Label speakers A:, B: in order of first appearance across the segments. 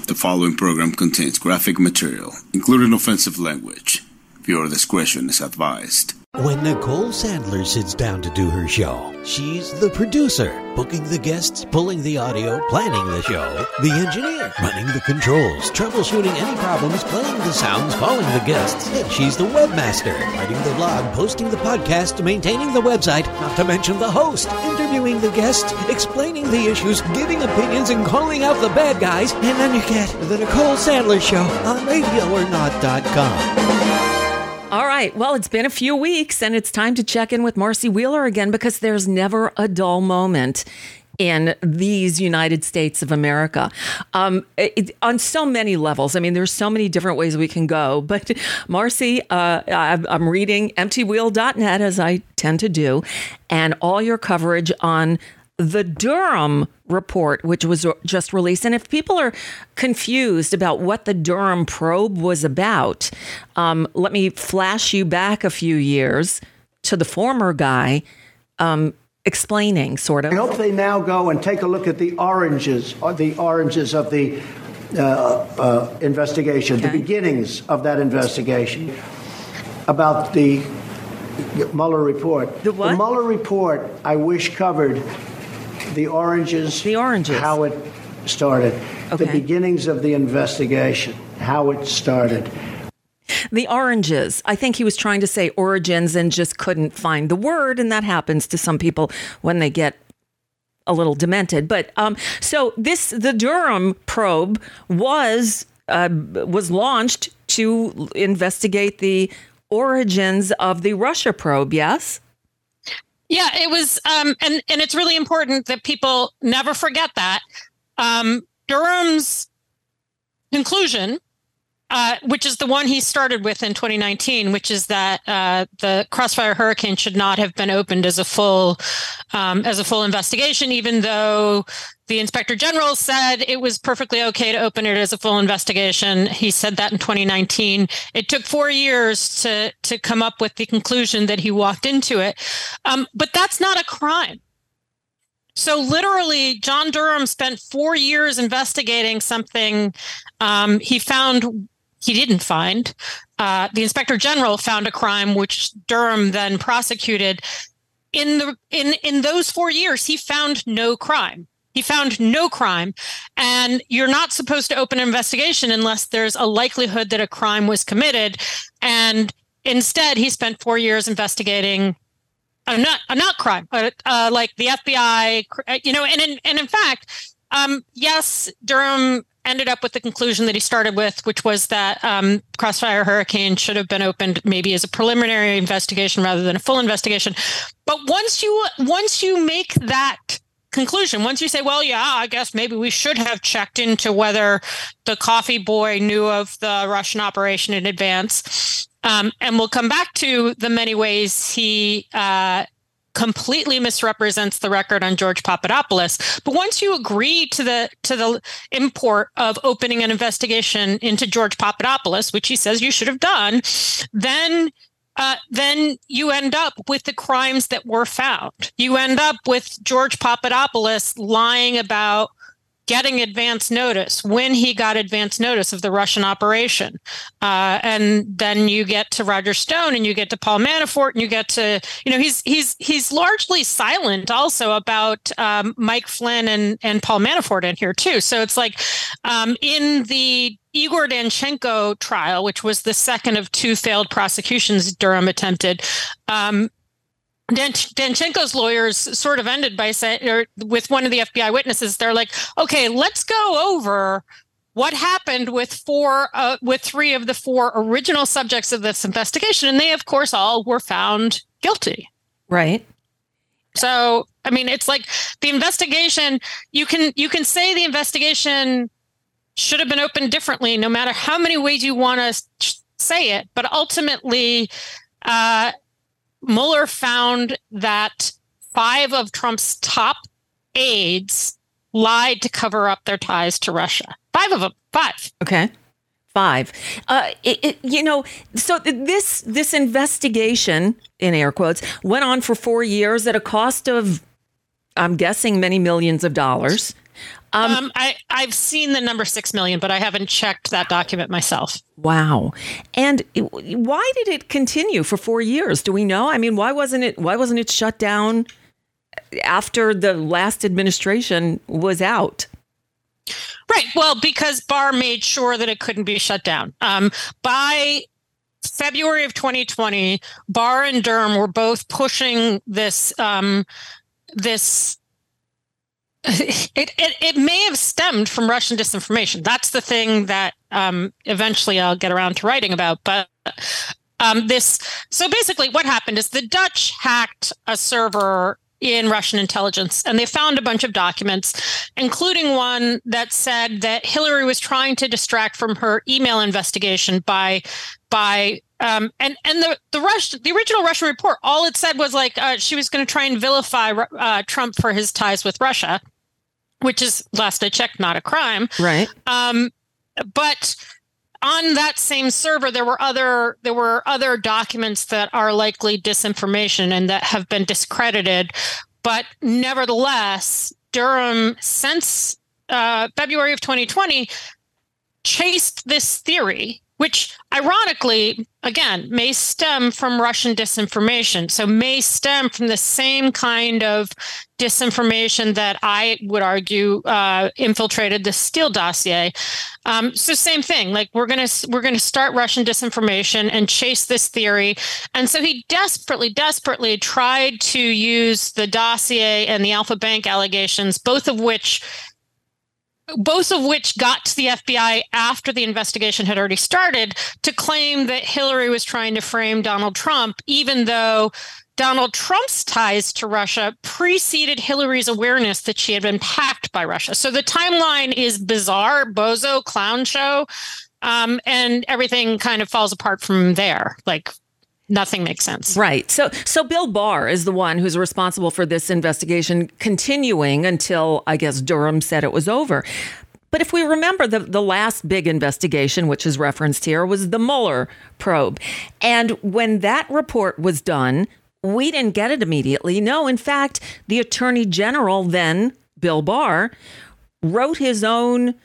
A: The following program contains graphic material, including offensive language. Viewer discretion is advised.
B: When Nicole Sandler sits down to do her show, she's the producer, booking the guests, pulling the audio, planning the show, the engineer, running the controls, troubleshooting any problems, playing the sounds, calling the guests, and she's the webmaster, writing the blog, posting the podcast, maintaining the website, not to mention the host, interviewing the guests, explaining the issues, giving opinions, and calling out the bad guys, and then you get the Nicole Sandler Show on RadioOrNot.com.
C: All right. Well, it's been a few weeks and it's time to check in with Marcy Wheeler again because there's never a dull moment in these United States of America um, it, on so many levels. I mean, there's so many different ways we can go. But Marcy, uh, I'm reading emptywheel.net as I tend to do, and all your coverage on the Durham report, which was just released. And if people are confused about what the Durham probe was about, um, let me flash you back a few years to the former guy. Um, explaining, sort of.
D: I hope they now go and take a look at the oranges, uh, the oranges of the uh, uh, investigation, okay. the beginnings of that investigation about the Mueller report.
C: The what?
D: The Mueller report, I wish covered the oranges.
C: The oranges.
D: How it started.
C: Okay.
D: The beginnings of the investigation. How it started.
C: The oranges. I think he was trying to say origins and just couldn't find the word, and that happens to some people when they get a little demented. But um, so this, the Durham probe was uh, was launched to investigate the origins of the Russia probe. Yes.
E: Yeah, it was, um, and and it's really important that people never forget that. Um, Durham's conclusion, uh, which is the one he started with in 2019, which is that uh, the Crossfire Hurricane should not have been opened as a full um, as a full investigation, even though the inspector general said it was perfectly okay to open it as a full investigation. He said that in 2019. It took four years to to come up with the conclusion that he walked into it, um, but that's not a crime. So literally, John Durham spent four years investigating something um, he found he didn't find. Uh, the inspector general found a crime which Durham then prosecuted. In the in in those four years, he found no crime. He found no crime. And you're not supposed to open an investigation unless there's a likelihood that a crime was committed. And instead, he spent four years investigating a not a not crime, uh, uh, like the FBI, uh, you know, and in, and in fact, um, yes, Durham ended up with the conclusion that he started with, which was that um, Crossfire Hurricane should have been opened maybe as a preliminary investigation rather than a full investigation. But once you once you make that conclusion. Once you say, well, yeah, I guess maybe we should have checked into whether the coffee boy knew of the Russian operation in advance. Um, and we'll come back to the many ways he uh, completely misrepresents the record on George Papadopoulos. But once you agree to the to the import of opening an investigation into George Papadopoulos, which he says you should have done, then uh, then you end up with the crimes that were found. You end up with George Papadopoulos lying about getting advance notice when he got advance notice of the Russian operation. Uh, and then you get to Roger Stone and you get to Paul Manafort and you get to, you know, he's he's he's largely silent also about um, Mike Flynn and, and Paul Manafort in here too. So it's like um, in the Igor Danchenko trial, which was the second of two failed prosecutions Durham attempted, um, Danchenko's lawyers sort of ended by saying, or with one of the FBI witnesses, they're like, okay, let's go over what happened with four, uh, with three of the four original subjects of this investigation. And they, of course, all were found guilty.
C: Right.
E: So, I mean, it's like the investigation, you can, you can say the investigation should have been opened differently, no matter how many ways you want to say it. But ultimately, uh, Mueller found that five of Trump's top aides lied to cover up their ties to Russia. Five of them, five.
C: Okay. Five. Uh, it, it, you know, so this this investigation, in air quotes, went on for four years at a cost of, I'm guessing, many millions of dollars.
E: Um, um, I I've seen the number six million, but I haven't checked that document myself.
C: Wow! And why did it continue for four years? Do we know? I mean, why wasn't it? Why wasn't it shut down after the last administration was out?
E: Right. Well, because Barr made sure that it couldn't be shut down. Um, by February of 2020, Barr and Durham were both pushing this um, this it, it, it may have stemmed from Russian disinformation. That's the thing that um, eventually I'll get around to writing about. But um, this, so basically, what happened is the Dutch hacked a server in Russian intelligence, and they found a bunch of documents, including one that said that Hillary was trying to distract from her email investigation by by um, and and the the Rush the original Russian report, all it said was like uh, she was going to try and vilify uh, Trump for his ties with Russia which is last I checked, not a crime.
C: Right.
E: Um, but on that same server, there were other there were other documents that are likely disinformation and that have been discredited. But nevertheless, Durham, since uh, February of 2020, chased this theory which ironically, again, may stem from Russian disinformation. So, may stem from the same kind of disinformation that I would argue uh, infiltrated the Steele dossier. Um, so, same thing. Like we're gonna we're gonna start Russian disinformation and chase this theory. And so he desperately, desperately tried to use the dossier and the Alpha Bank allegations, both of which both of which got to the FBI after the investigation had already started to claim that Hillary was trying to frame Donald Trump, even though Donald Trump's ties to Russia preceded Hillary's awareness that she had been packed by Russia. So the timeline is bizarre, bozo, clown show, um, and everything kind of falls apart from there. Like nothing makes sense.
C: Right. So so Bill Barr is the one who's responsible for this investigation continuing until I guess Durham said it was over. But if we remember the, the last big investigation, which is referenced here, was the Mueller probe. And when that report was done, we didn't get it immediately. No, in fact, the attorney general then, Bill Barr, wrote his own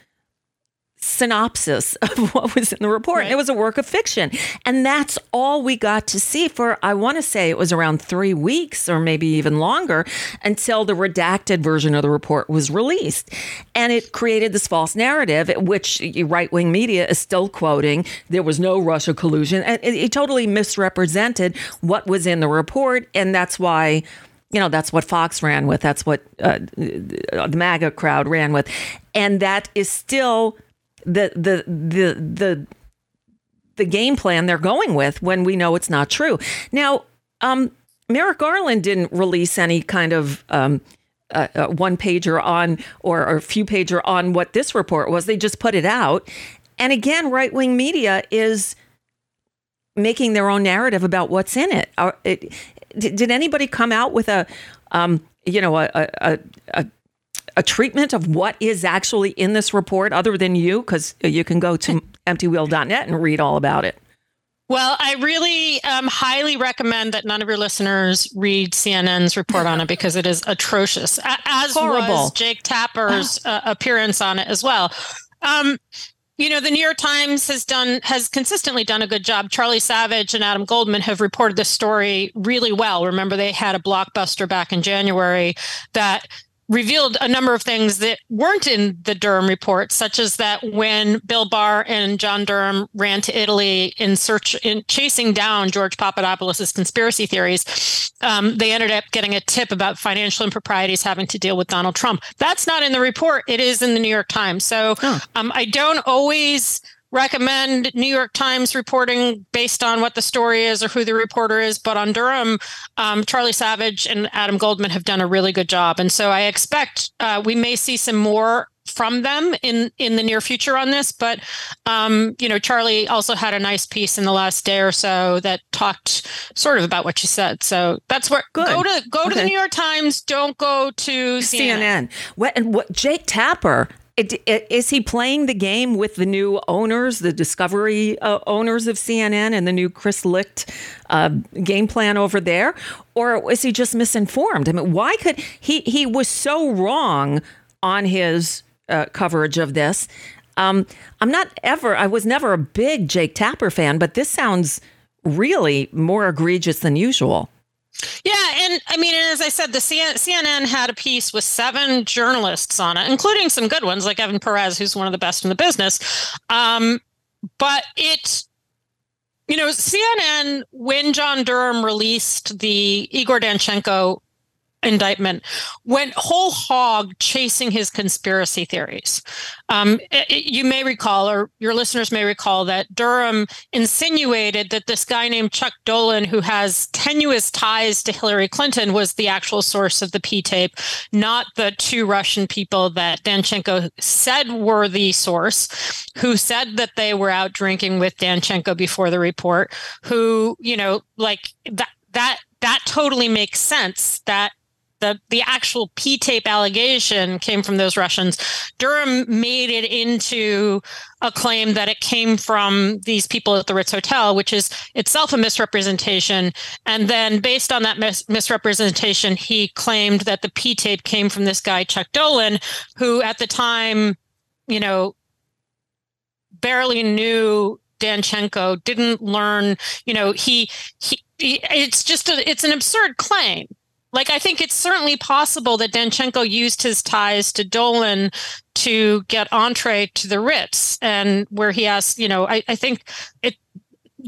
C: synopsis of what was in the report. Right. It was a work of fiction. And that's all we got to see for, I want to say it was around three weeks or maybe even longer until the redacted version of the report was released. And it created this false narrative, which right wing media is still quoting. There was no Russia collusion. And it, it totally misrepresented what was in the report. And that's why you know that's what Fox ran with. That's what uh, the MAGA crowd ran with, and that is still the the the the the game plan they're going with when we know it's not true. Now, um, Merrick Garland didn't release any kind of um, uh, one pager on or, or a few pager on what this report was. They just put it out, and again, right wing media is making their own narrative about what's in it. Are, it did anybody come out with a um, you know a, a, a a treatment of what is actually in this report other than you? Because you can go to emptywheel.net and read all about it.
E: Well, I really um, highly recommend that none of your listeners read CNN's report on it because it is atrocious, as Horrible. was Jake Tapper's uh, appearance on it as well. Um, you know, the New York Times has done has consistently done a good job. Charlie Savage and Adam Goldman have reported this story really well. Remember, they had a blockbuster back in January that revealed a number of things that weren't in the Durham report, such as that when Bill Barr and John Durham ran to Italy in search in chasing down George Papadopoulos' conspiracy theories, um, they ended up getting a tip about financial improprieties having to deal with Donald Trump. That's not in the report. It is in the New York Times. So um, I don't always recommend New York Times reporting based on what the story is or who the reporter is. But on Durham, um, Charlie Savage and Adam Goldman have done a really good job. And so I expect uh, we may see some more from them in in the near future on this but um, you know charlie also had a nice piece in the last day or so that talked sort of about what you said so that's where Good. go to go okay. to the new york times don't go to cnn, CNN.
C: what and what jake tapper is he playing the game with the new owners, the Discovery uh, owners of CNN, and the new Chris Licht uh, game plan over there, or is he just misinformed? I mean, why could he? He was so wrong on his uh, coverage of this. Um, I'm not ever. I was never a big Jake Tapper fan, but this sounds really more egregious than usual.
E: Yeah, and I mean, as I said, the CNN had a piece with seven journalists on it, including some good ones like Evan Perez, who's one of the best in the business. Um, but it, you know, CNN when John Durham released the Igor Danchenko indictment went whole hog chasing his conspiracy theories. Um, it, you may recall, or your listeners may recall, that Durham insinuated that this guy named Chuck Dolan, who has tenuous ties to Hillary Clinton, was the actual source of the P tape, not the two Russian people that Danchenko said were the source, who said that they were out drinking with Danchenko before the report, who, you know, like that, that, that totally makes sense that the the actual P tape allegation came from those Russians. Durham made it into a claim that it came from these people at the Ritz Hotel, which is itself a misrepresentation. And then, based on that mis- misrepresentation, he claimed that the P tape came from this guy Chuck Dolan, who at the time, you know, barely knew Danchenko, didn't learn. You know, he he. It's just a, it's an absurd claim like I think it's certainly possible that Danchenko used his ties to Dolan to get entree to the Ritz, and where he asked, you know, I, I think it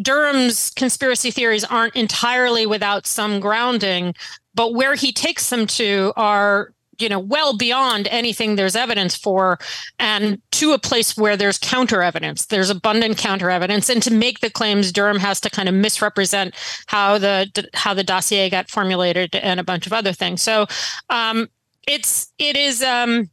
E: Durham's conspiracy theories aren't entirely without some grounding, but where he takes them to are you know well beyond anything there's evidence for and to a place where there's counter evidence. There's abundant counter evidence. And to make the claims durham has to kind of misrepresent how the how the dossier got formulated and a bunch of other things. So um, it's it is um,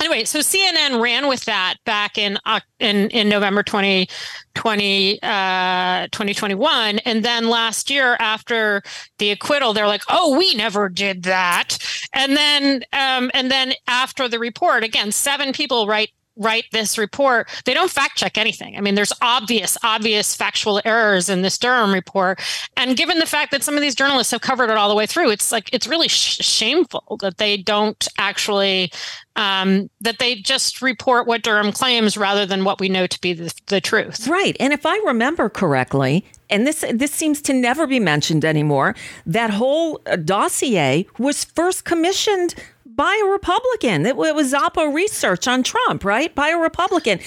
E: anyway, so CNN ran with that back in in in November 2020 uh, 2021 and then last year after the acquittal they're like, "Oh, we never did that." And then um, and then after the report again, seven people write write this report, they don't fact check anything. I mean, there's obvious, obvious factual errors in this Durham report. And given the fact that some of these journalists have covered it all the way through, it's like, it's really sh- shameful that they don't actually, um, that they just report what Durham claims rather than what we know to be the, the truth.
C: Right. And if I remember correctly, and this this seems to never be mentioned anymore. That whole dossier was first commissioned by a Republican. It, was Oppo research on Trump, right? By a Republican.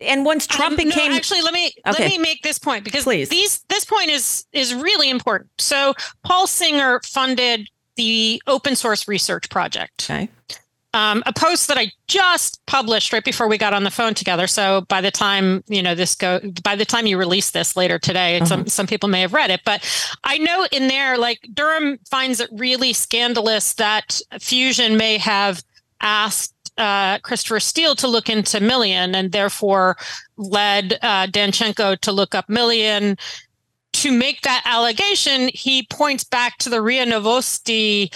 C: And once um, Trump um, became
E: no, actually, let me okay. let me make this point because
C: Please.
E: these this point is is really important. So Paul Singer funded the open source research project.
C: Okay
E: um, a post that I just published right before we got on the phone together. So by the time you know this go, by the time you release this later today, uh-huh. some some people may have read it. But I know in there, like Durham finds it really scandalous that Fusion may have asked uh, Christopher Steele to look into Millian and therefore led uh, Danchenko to look up Millian. To make that allegation, he points back to the RIA Novosti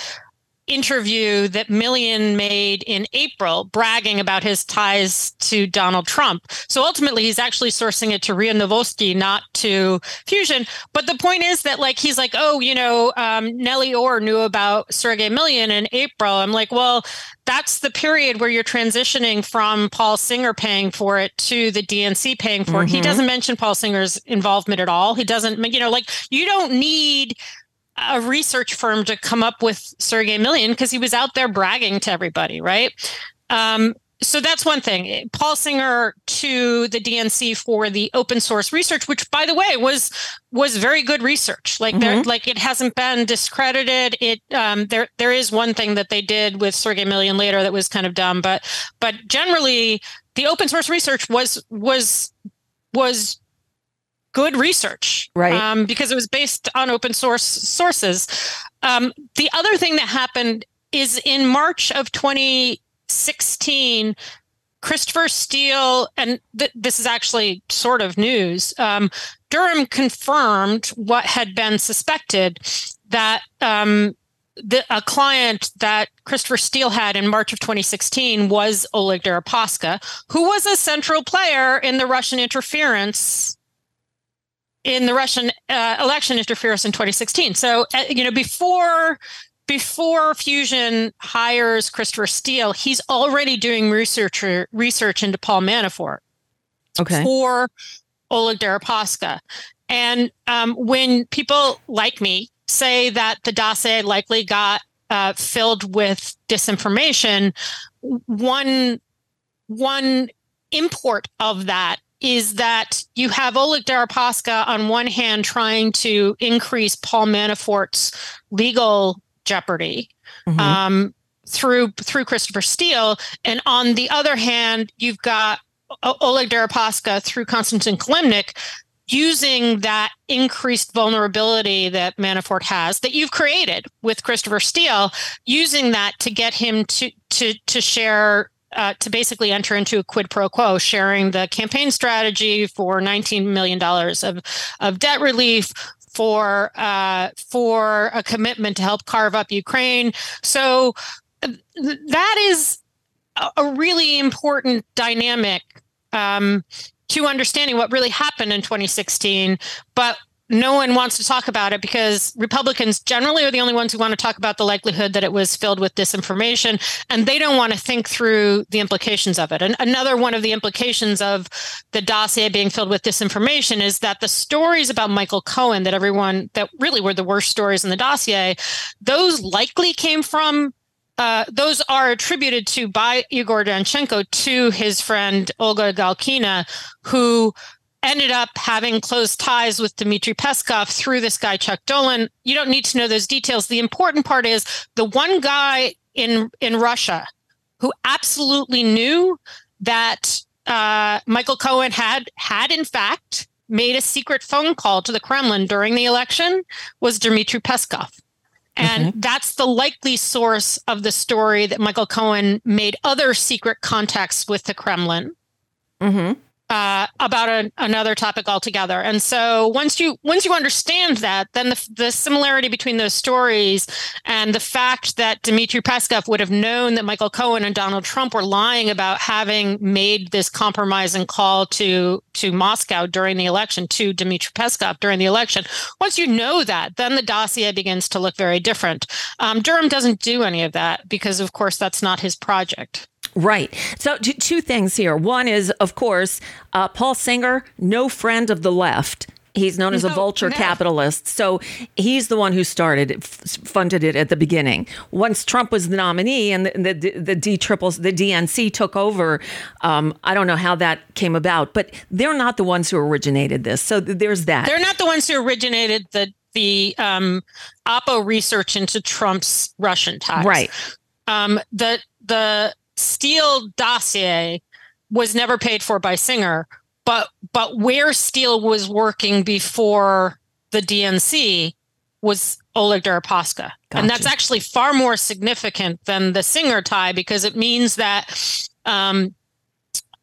E: interview that Millian made in April, bragging about his ties to Donald Trump. So ultimately, he's actually sourcing it to RIA Novosti, not to Fusion. But the point is that, like, he's like, oh, you know, um, Nellie Ohr knew about Sergey Millian in April. I'm like, well, that's the period where you're transitioning from Paul Singer paying for it to the DNC paying for mm-hmm. it. He mm-hmm. doesn't mention Paul Singer's involvement at all. He doesn't, you know, like, you don't need a research firm to come up with Sergey Millian because he was out there bragging to everybody, right? Um, so that's one thing. Paul Singer to the DNC for the open source research, which by the way was was very good research. Like mm-hmm. there, like it hasn't been discredited. It um, there there is one thing that they did with Sergey Millian later that was kind of dumb, but but generally the open source research was was was good research,
C: right?
E: Um, because it was based on open source sources. Um, the other thing that happened is in March of 2016, Christopher Steele, and th- this is actually sort of news. Um, Durham confirmed what had been suspected that um, the, a client that Christopher Steele had in March of 2016 was Oleg Deripaska, who was a central player in the Russian interference in the Russian uh, election interference in 2016. So, uh, you know, before before Fusion hires Christopher Steele, he's already doing research research into Paul Manafort.
C: Okay.
E: For Oleg Deripaska. And um, when people like me say that the dossier likely got uh, filled with disinformation, one one import of that is that you have Oleg Deripaska on one hand trying to increase Paul Manafort's legal jeopardy mm-hmm. um, through through Christopher Steele, and on the other hand, you've got Oleg Deripaska through Konstantin Kilimnik using that increased vulnerability that Manafort has that you've created with Christopher Steele, using that to get him to to to share uh, to basically enter into a quid pro quo, sharing the campaign strategy for $19 million of, of debt relief, for uh, for a commitment to help carve up Ukraine. So uh, that is a really important dynamic um, to understanding what really happened in 2016. But no one wants to talk about it because Republicans generally are the only ones who want to talk about the likelihood that it was filled with disinformation, and they don't want to think through the implications of it. And another one of the implications of the dossier being filled with disinformation is that the stories about Michael Cohen that everyone that really were the worst stories in the dossier, those likely came from uh, those are attributed to by Igor Danchenko to his friend Olga Galkina, who ended up having close ties with Dmitry Peskov through this guy, Chuck Dolan. You don't need to know those details. The important part is the one guy in, in Russia who absolutely knew that uh, Michael Cohen had had in fact made a secret phone call to the Kremlin during the election was Dmitry Peskov. And mm-hmm. that's the likely source of the story that Michael Cohen made other secret contacts with the Kremlin.
C: Mm-hmm
E: uh, about a, another topic altogether. And so once you once you understand that, then the, the similarity between those stories and the fact that Dmitry Peskov would have known that Michael Cohen and Donald Trump were lying about having made this compromising call to to Moscow during the election to Dmitry Peskov during the election. Once you know that, then the dossier begins to look very different. Um, Durham doesn't do any of that because, of course, that's not his project.
C: Right. So, t- two things here. One is, of course, uh, Paul Singer, no friend of the left. He's known as a vulture no. capitalist. So he's the one who started, it, funded it at the beginning. Once Trump was the nominee and the the, the D triples, the DNC took over. Um, I don't know how that came about, but they're not the ones who originated this. So there's that.
E: They're not the ones who originated the the um, Oppo research into Trump's Russian ties.
C: Right.
E: Um, the the Steele dossier was never paid for by Singer, but but where Steele was working before the DNC was Oleg Deripaska. Gotcha. And that's actually far more significant than the Singer tie because it means that um,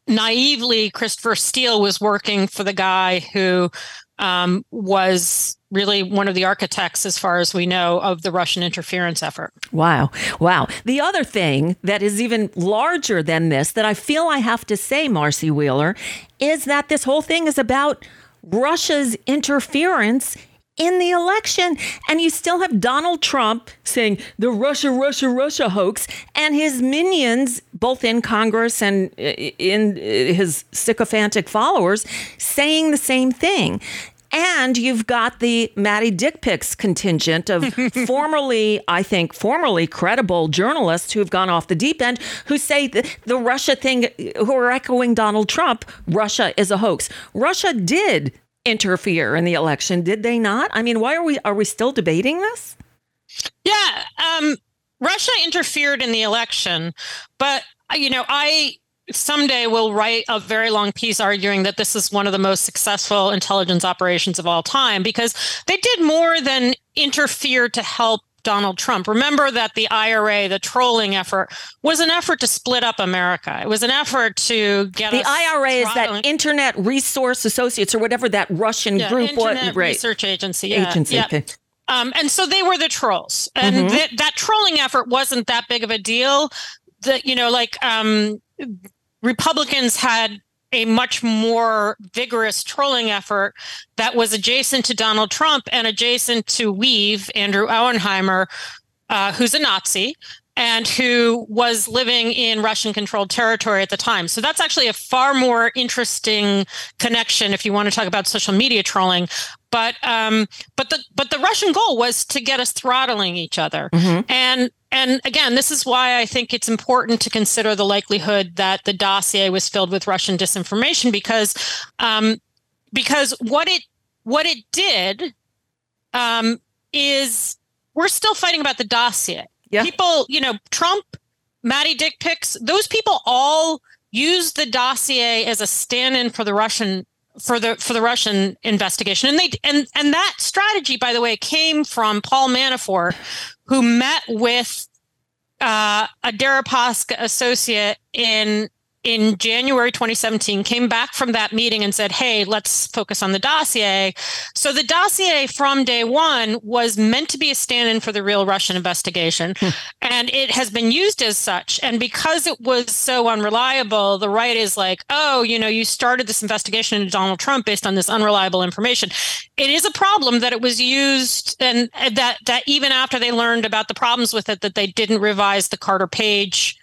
E: naively Christopher Steele was working for the guy who um, was really one of the architects, as far as we know, of the Russian interference effort.
C: Wow. Wow. The other thing that is even larger than this that I feel I have to say, Marcy Wheeler, is that this whole thing is about Russia's interference in the election. And you still have Donald Trump saying the Russia, Russia, Russia hoax, and his minions, both in Congress and uh, in uh, his sycophantic followers, saying the same thing. And you've got the Maddie Dick Pics contingent of formerly, I think, formerly credible journalists who've gone off the deep end who say the, the Russia thing, who are echoing Donald Trump, Russia is a hoax. Russia did interfere in the election, did they not? I mean, why are we are we still debating this?
E: Yeah, um, Russia interfered in the election, but you know, I someday will write a very long piece arguing that this is one of the most successful intelligence operations of all time because they did more than interfere to help Donald Trump. Remember that the IRA, the trolling effort, was an effort to split up America. It was an effort to get
C: the IRA is that Internet Resource Associates or whatever that Russian
E: yeah,
C: group
E: Internet
C: right.
E: Research Agency. Yeah,
C: agency. Okay.
E: Um, and so they were the trolls, and mm-hmm. th- that trolling effort wasn't that big of a deal. That you know, like um, Republicans had a much more vigorous trolling effort that was adjacent to Donald Trump and adjacent to weev, Andrew Auernheimer, uh, who's a Nazi and who was living in Russian controlled territory at the time. So that's actually a far more interesting connection if you want to talk about social media trolling. But um, but the but the Russian goal was to get us throttling each other. Mm-hmm. And and again, this is why I think it's important to consider the likelihood that the dossier was filled with Russian disinformation because um, because what it what it did um, is we're still fighting about the dossier. Yeah. People, you know, Trump, Maddie Dick Pics, those people all use the dossier as a stand-in for the Russian for the for the Russian investigation. And they and and that strategy, by the way, came from Paul Manafort, who met with uh, a Deripaska associate in in January 2017 came back from that meeting and said, Hey, let's focus on the dossier. So the dossier from day one was meant to be a stand in for the real Russian investigation. Hmm. And it has been used as such. And because it was so unreliable, the right is like, Oh, you know, you started this investigation into Donald Trump based on this unreliable information. It is a problem that it was used and that, that even after they learned about the problems with it, that they didn't revise the Carter Page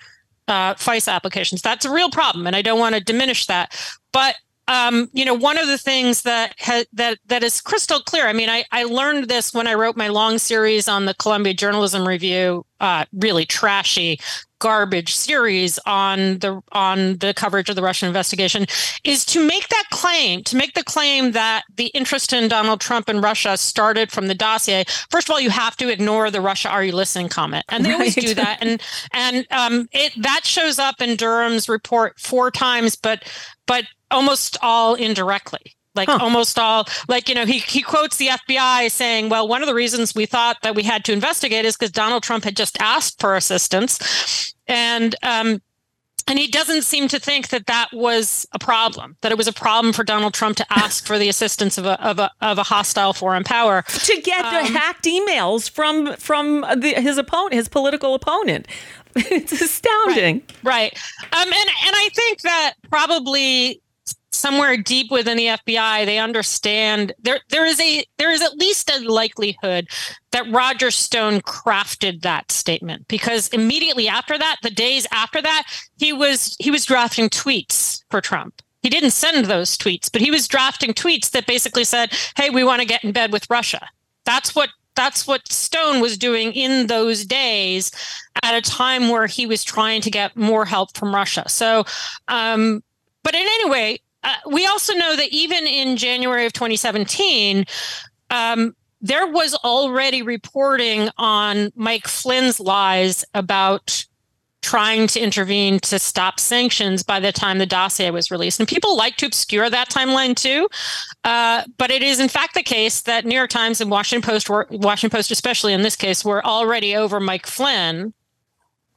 E: uh, FISA applications. That's a real problem, and I don't want to diminish that. But um, you know, one of the things that ha- that that is crystal clear. I mean, I, I learned this when I wrote my long series on the Columbia Journalism Review, uh, really trashy garbage series on the on the coverage of the Russian investigation is to make that claim, to make the claim that the interest in Donald Trump and Russia started from the dossier. First of all, you have to ignore the Russia are you listening comment. And they right. always do that. And and um it that shows up in Durham's report four times, but but almost all indirectly like huh. almost all like you know he he quotes the FBI saying well one of the reasons we thought that we had to investigate is because Donald Trump had just asked for assistance and um and he doesn't seem to think that that was a problem that it was a problem for Donald Trump to ask for the assistance of a of a of a hostile foreign power
C: to get um, hacked emails from from the, his opponent his political opponent it's astounding
E: right, right. Um, and and I think that probably somewhere deep within the FBI, they understand there there is a there is at least a likelihood that Roger Stone crafted that statement because immediately after that, the days after that, he was he was drafting tweets for Trump. He didn't send those tweets, but he was drafting tweets that basically said, "Hey, we want to get in bed with Russia." That's what that's what Stone was doing in those days at a time where he was trying to get more help from Russia. So, um, but in any way, uh, we also know that even in January of 2017, um, there was already reporting on Mike Flynn's lies about trying to intervene to stop sanctions by the time the dossier was released. And people like to obscure that timeline too. Uh, but it is in fact the case that New York Times and Washington Post were Washington Post, especially in this case, were already over Mike Flynn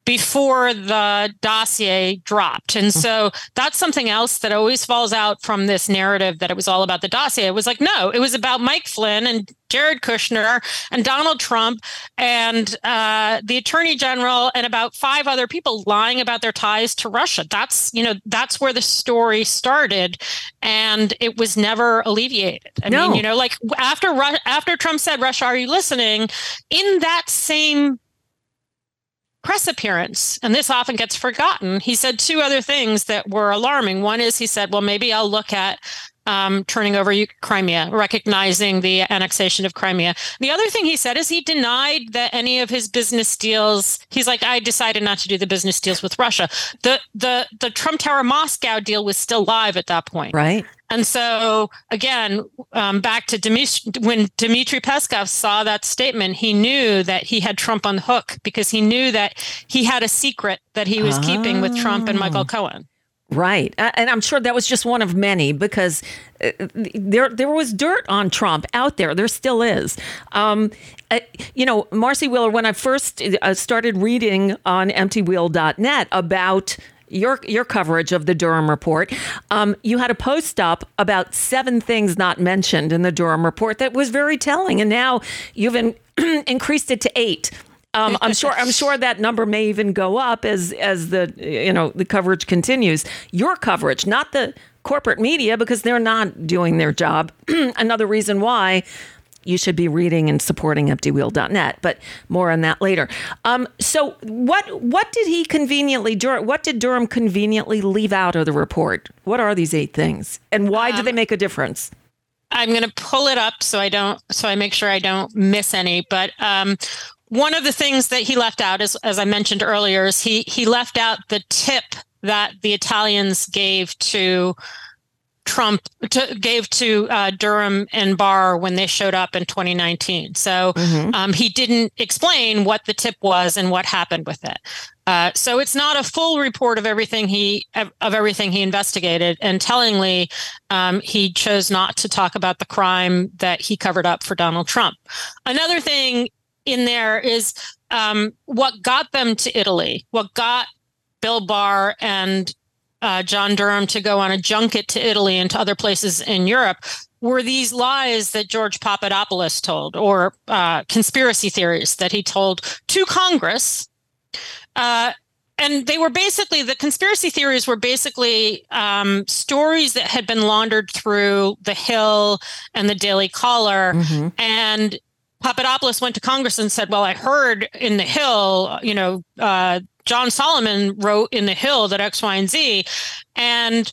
E: before the dossier dropped. And so that's something else that always falls out from this narrative that it was all about the dossier. It was like, no, it was about Mike Flynn and Jared Kushner and Donald Trump and uh, the attorney general and about five other people lying about their ties to Russia. That's, you know, that's where the story started. And it was never alleviated. I
C: No.
E: mean, you know, like after after Trump said, Russia, are you listening? In that same press appearance, and this often gets forgotten, he said two other things that were alarming. One is he said, well, maybe I'll look at um, turning over Crimea, recognizing the annexation of Crimea. The other thing he said is he denied that any of his business deals. He's like, I decided not to do the business deals with Russia. The the the Trump Tower Moscow deal was still live at that point.
C: Right.
E: And so again, um, back to Dmitry, when Dmitry Peskov saw that statement, he knew that he had Trump on the hook because he knew that he had a secret that he was keeping with Trump and Michael Cohen.
C: Right. And I'm sure that was just one of many because uh, there there was dirt on Trump out there. There still is. Um, uh, you know, Marcy Wheeler, when I first uh, started reading on emptywheel.net about your your coverage of the Durham report, um, you had a post up about seven things not mentioned in the Durham report that was very telling, and now you've in, increased it to eight. Um, I'm sure. I'm sure that number may even go up as as the you know the coverage continues. Your coverage, not the corporate media, because they're not doing their job. Another reason why you should be reading and supporting EmptyWheel.net. But more on that later. Um, so what what did he conveniently Dur- what did Durham conveniently leave out of the report? What are these eight things, and why do they make a difference?
E: I'm going to pull it up so I don't so I make sure I don't miss any. But um, one of the things that he left out is, as I mentioned earlier, is he he left out the tip that the Italians gave to Trump to, gave to uh, Durham and Barr when they showed up in 2019. So um, he didn't explain what the tip was and what happened with it. Uh, so it's not a full report of everything he of everything he investigated. And tellingly, um, he chose not to talk about the crime that he covered up for Donald Trump. Another thing in there is um, what got them to Italy. What got Bill Barr and uh, John Durham to go on a junket to Italy and to other places in Europe were these lies that George Papadopoulos told, or uh, conspiracy theories that he told to Congress. Uh, and they were basically the conspiracy theories were basically um, stories that had been laundered through the Hill and the Daily Caller, and Papadopoulos went to Congress and said, "Well, I heard in the Hill, you know, uh, John Solomon wrote in the Hill that X, Y, and Z," and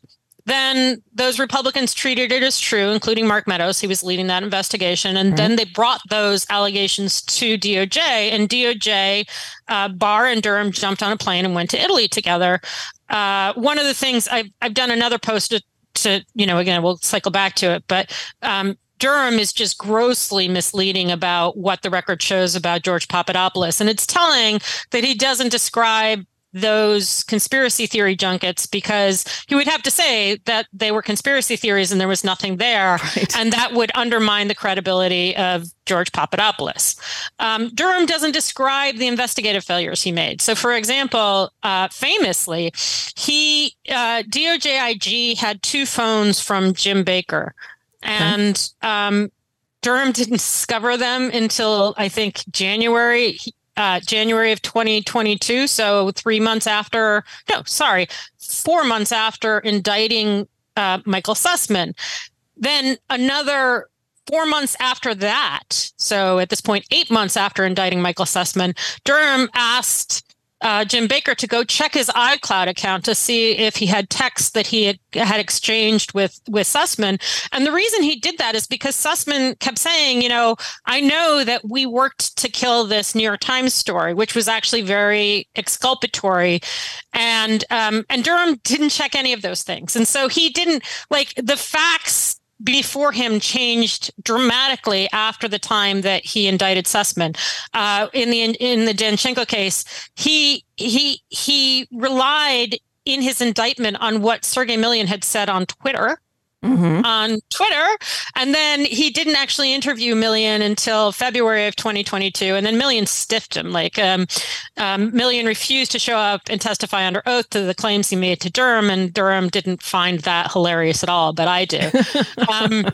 E: then those Republicans treated it as true, including Mark Meadows. He was leading that investigation, and then they brought those allegations to DOJ, and DOJ, uh, Barr and Durham jumped on a plane and went to Italy together. Uh, one of the things I've I've done another post to, to you know again we'll cycle back to it, but um, Durham is just grossly misleading about what the record shows about George Papadopoulos. And it's telling that he doesn't describe those conspiracy theory junkets because he would have to say that they were conspiracy theories and there was nothing there. And that would undermine the credibility of George Papadopoulos. Um, Durham doesn't describe the investigative failures he made. So, for example, uh, famously, he uh, DOJIG had two phones from Jim Baker and um, Durham didn't discover them until I think January. Uh, January of 2022, so three months after, no, sorry, four months after indicting uh, Michael Sussmann. Then another four months after that, so at this point, eight months after indicting Michael Sussmann, Durham asked uh, Jim Baker to go check his iCloud account to see if he had texts that he had, had exchanged with with Sussmann. And the reason he did that is because Sussmann kept saying, you know, I know that we worked to kill this New York Times story, which was actually very exculpatory, and um, and Durham didn't check any of those things, and so he didn't like the facts before him changed dramatically after the time that he indicted Sussmann. Uh, in the in the Danchenko case, he he he relied in his indictment on what Sergey Millian had said on Twitter. Mm-hmm. on Twitter. And then he didn't actually interview Millian until February of 2022. And then Millian stiffed him. Like um, um, Millian refused to show up and testify under oath to the claims he made to Durham. And Durham didn't find that hilarious at all, but I do. um,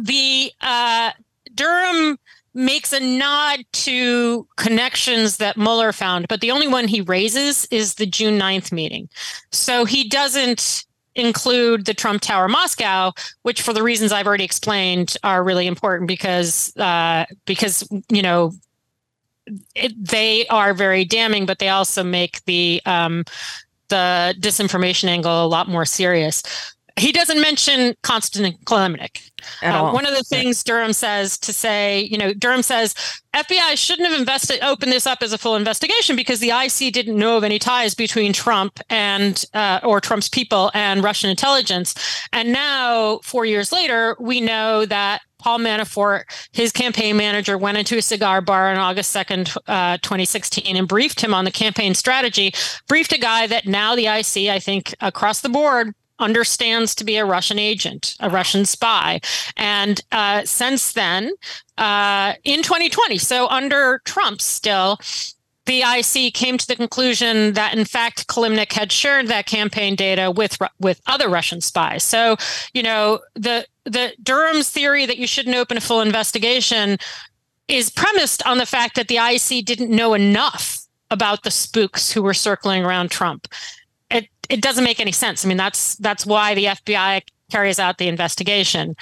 E: the uh, Durham makes a nod to connections that Mueller found, but the only one he raises is the June 9th meeting. So he doesn't include the Trump Tower Moscow, which for the reasons I've already explained are really important because uh, because you know it, they are very damning, but they also make the um, the disinformation angle a lot more serious. He doesn't mention Konstantin Kilimnik. Uh, one of the things Durham says to say, you know, Durham says FBI shouldn't have invested, opened this up as a full investigation because the IC didn't know of any ties between Trump and uh, or Trump's people and Russian intelligence. And now, four years later, we know that Paul Manafort, his campaign manager, went into a cigar bar on August 2nd, uh, 2016, and briefed him on the campaign strategy. Briefed a guy that now the IC, I think, across the board, understands to be a Russian agent, a Russian spy. And uh, since then, uh, in 2020, so under Trump still, the IC came to the conclusion that, in fact, Kilimnik had shared that campaign data with with other Russian spies. So, you know, the the Durham's theory that you shouldn't open a full investigation is premised on the fact that the IC didn't know enough about the spooks who were circling around Trump it it doesn't make any sense. I mean, that's that's why the FBI carries out the investigation.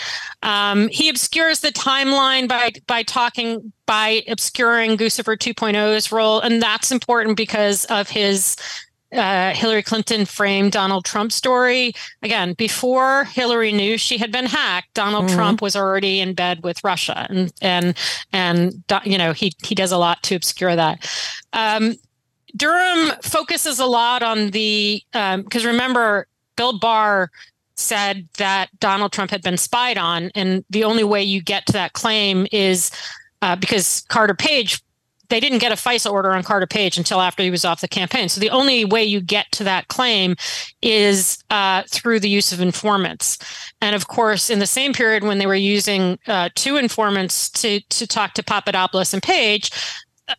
E: Um, he obscures the timeline by by talking by obscuring Guccifer 2.0's role, and that's important because of his uh, Hillary Clinton framed Donald Trump story. Again, before Hillary knew she had been hacked, Donald mm-hmm. Trump was already in bed with Russia, and and and you know he he does a lot to obscure that. Um, Durham focuses a lot on the because um, remember Bill Barr said that Donald Trump had been spied on, and the only way you get to that claim is uh, because Carter Page. They didn't get a FISA order on Carter Page until after he was off the campaign. So the only way you get to that claim is uh, through the use of informants. And of course, in the same period when they were using uh, two informants to to talk to Papadopoulos and Page,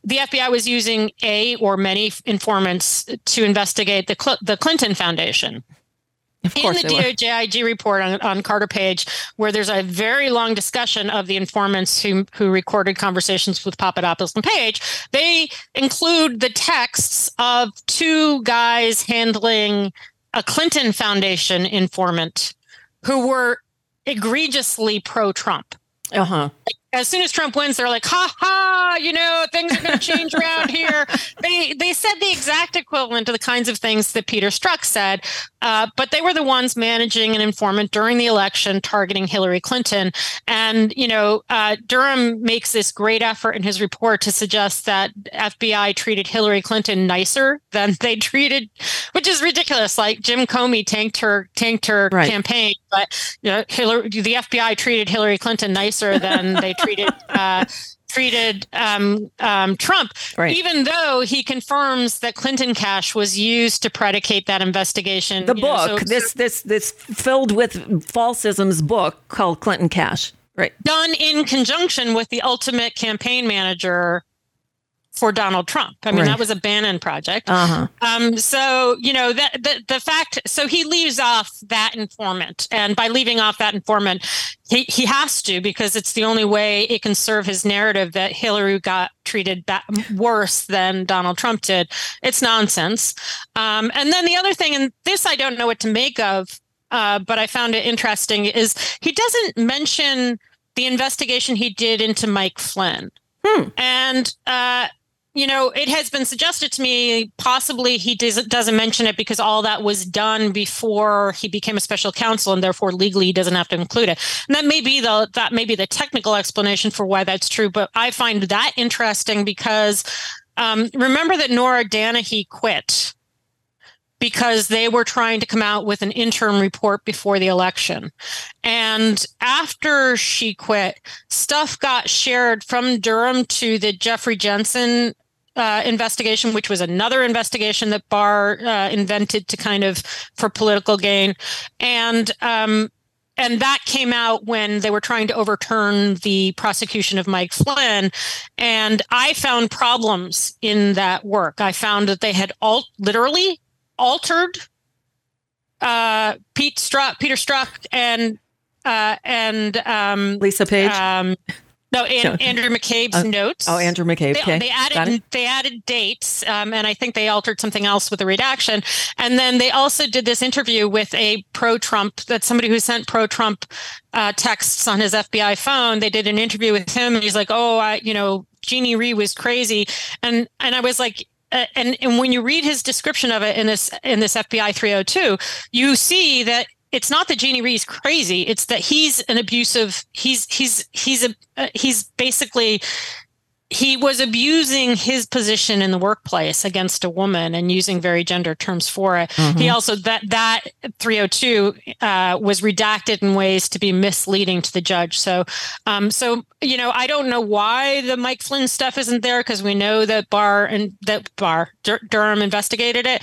E: the FBI was using a or many informants to investigate the Cl- the Clinton Foundation. Of course in the DOJ report on, on Carter Page, where there's a very long discussion of the informants who who recorded conversations with Papadopoulos and Page, they include the texts of two guys handling a Clinton Foundation informant who were egregiously pro-Trump.
C: Uh huh.
E: Like, as soon as Trump wins, they're like, ha ha, you know, things are going to change around here. They they said the exact equivalent to the kinds of things that Peter Strzok said, uh, but they were the ones managing an informant during the election, targeting Hillary Clinton. And you know, uh, Durham makes this great effort in his report to suggest that FBI treated Hillary Clinton nicer than they treated, which is ridiculous. Like Jim Comey tanked her tanked her right. campaign, but you know, Hillary, the FBI treated Hillary Clinton nicer than they treated uh, treated um, um, Trump, right. even though he confirms that Clinton cash was used to predicate that investigation.
C: The book, know, so, this this this filled with falsisms book called Clinton Cash, right?
E: Done in conjunction with the ultimate campaign manager for Donald Trump. I mean, right. that was a Bannon project. Uh-huh. Um, so you know that the, the fact. So he leaves off that informant, and by leaving off that informant, he he has to because it's the only way it can serve his narrative that Hillary got treated ba- worse than Donald Trump did. It's nonsense. Um, and then the other thing, and this I don't know what to make of, uh, but I found it interesting, is he doesn't mention the investigation he did into Mike Flynn. Hmm. And uh, you know, it has been suggested to me possibly he does, doesn't mention it because all that was done before he became a special counsel, and therefore legally he doesn't have to include it. And that may be the that may be the technical explanation for why that's true. But I find that interesting because um, remember that Nora Dannehy quit because they were trying to come out with an interim report before the election. And after she quit, stuff got shared from Durham to the Jeffrey Jensen uh, investigation, which was another investigation that Barr uh, invented to kind of for political gain. And um, and that came out when they were trying to overturn the prosecution of Mike Flynn. And I found problems in that work. I found that they had all literally altered uh, Pete Strzok, Peter Strzok, and uh, and um,
C: Lisa Page.
E: Um, no, An- Andrew McCabe's uh, notes.
C: Oh, Andrew McCabe.
E: They,
C: okay.
E: they added they added dates, um, and I think they altered something else with the redaction. And then they also did this interview with a pro-Trump, that somebody who sent pro-Trump uh, texts on his FBI phone. They did an interview with him, and he's like, "Oh, I, you know, Jeannie Rhee was crazy," and and I was like, uh, and and when you read his description of it in this in this FBI 302, you see that it's not that Jeannie Rhee's crazy. It's that he's an abusive. He's he's he's a uh, he's basically he was abusing his position in the workplace against a woman and using very gender terms for it. Mm-hmm. He also that that 302 uh, was redacted in ways to be misleading to the judge. So, um, so you know, I don't know why the Mike Flynn stuff isn't there because we know that Barr and that Barr Dur- Durham investigated it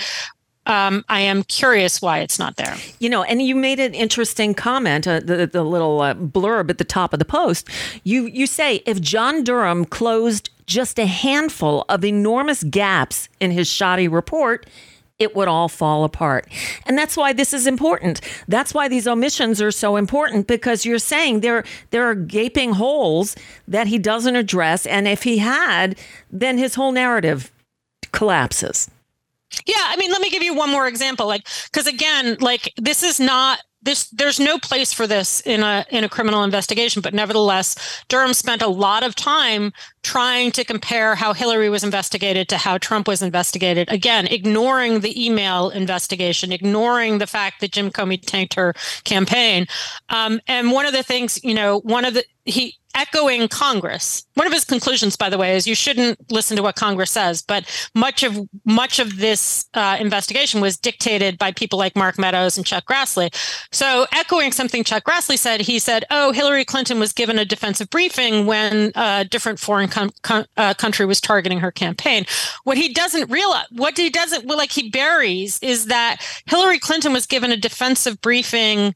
E: um, I am curious why it's not there.
C: You know, and you made an interesting comment, uh, the, the little uh, blurb at the top of the post. You you say if John Durham closed just a handful of enormous gaps in his shoddy report, it would all fall apart. And that's why this is important. That's why these omissions are so important because you're saying there there are gaping holes that he doesn't address and if he had, then his whole narrative collapses.
E: Yeah, I mean, let me give you one more example. Like, because again, like this is not this there's no place for this in a in a criminal investigation but nevertheless durham spent a lot of time trying to compare how hillary was investigated to how trump was investigated again ignoring the email investigation ignoring the fact that jim comey tanked her campaign um, and one of the things you know one of the he echoing Congress. One of his conclusions, by the way, is you shouldn't listen to what Congress says. But much of much of this uh, investigation was dictated by people like Mark Meadows and Chuck Grassley. So, echoing something Chuck Grassley said, he said, "Oh, Hillary Clinton was given a defensive briefing when a different foreign com- com- uh, country was targeting her campaign." What he doesn't realize, what he doesn't well, like he buries, is that Hillary Clinton was given a defensive briefing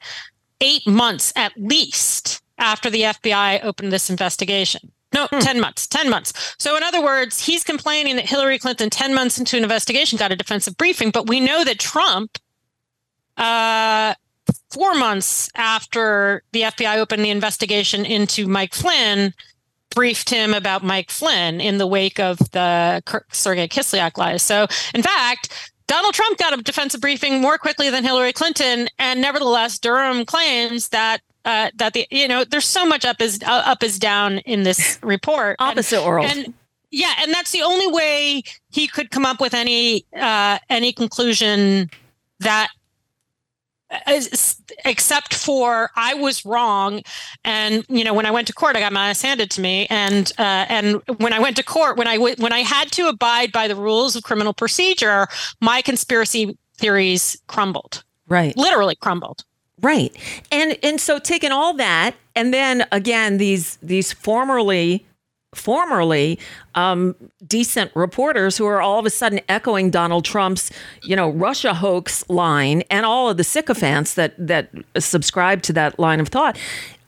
E: eight months at least after the FBI opened this investigation. No, hmm. 10 months, 10 months. So, in other words, he's complaining that Hillary Clinton, 10 months into an investigation, got a defensive briefing. But we know that Trump, uh, four months after the FBI opened the investigation into Mike Flynn, briefed him about Mike Flynn in the wake of the Sergei Kislyak lies. So, in fact, Donald Trump got a defensive briefing more quickly than Hillary Clinton, and nevertheless, Durham claims that uh, that the you know there's so much up is uh, up is down in this report.
C: Opposite
E: and,
C: world.
E: And, yeah, and that's the only way he could come up with any uh, any conclusion that except for I was wrong, and you know when I went to court, I got my ass handed to me, and uh, and when I went to court, when I w- when I had to abide by the rules of criminal procedure, my conspiracy theories crumbled.
C: Right,
E: literally crumbled.
C: Right. And and so taking all that and then again these these formerly formerly um, decent reporters who are all of a sudden echoing Donald Trump's, you know, Russia hoax line and all of the sycophants that that subscribe to that line of thought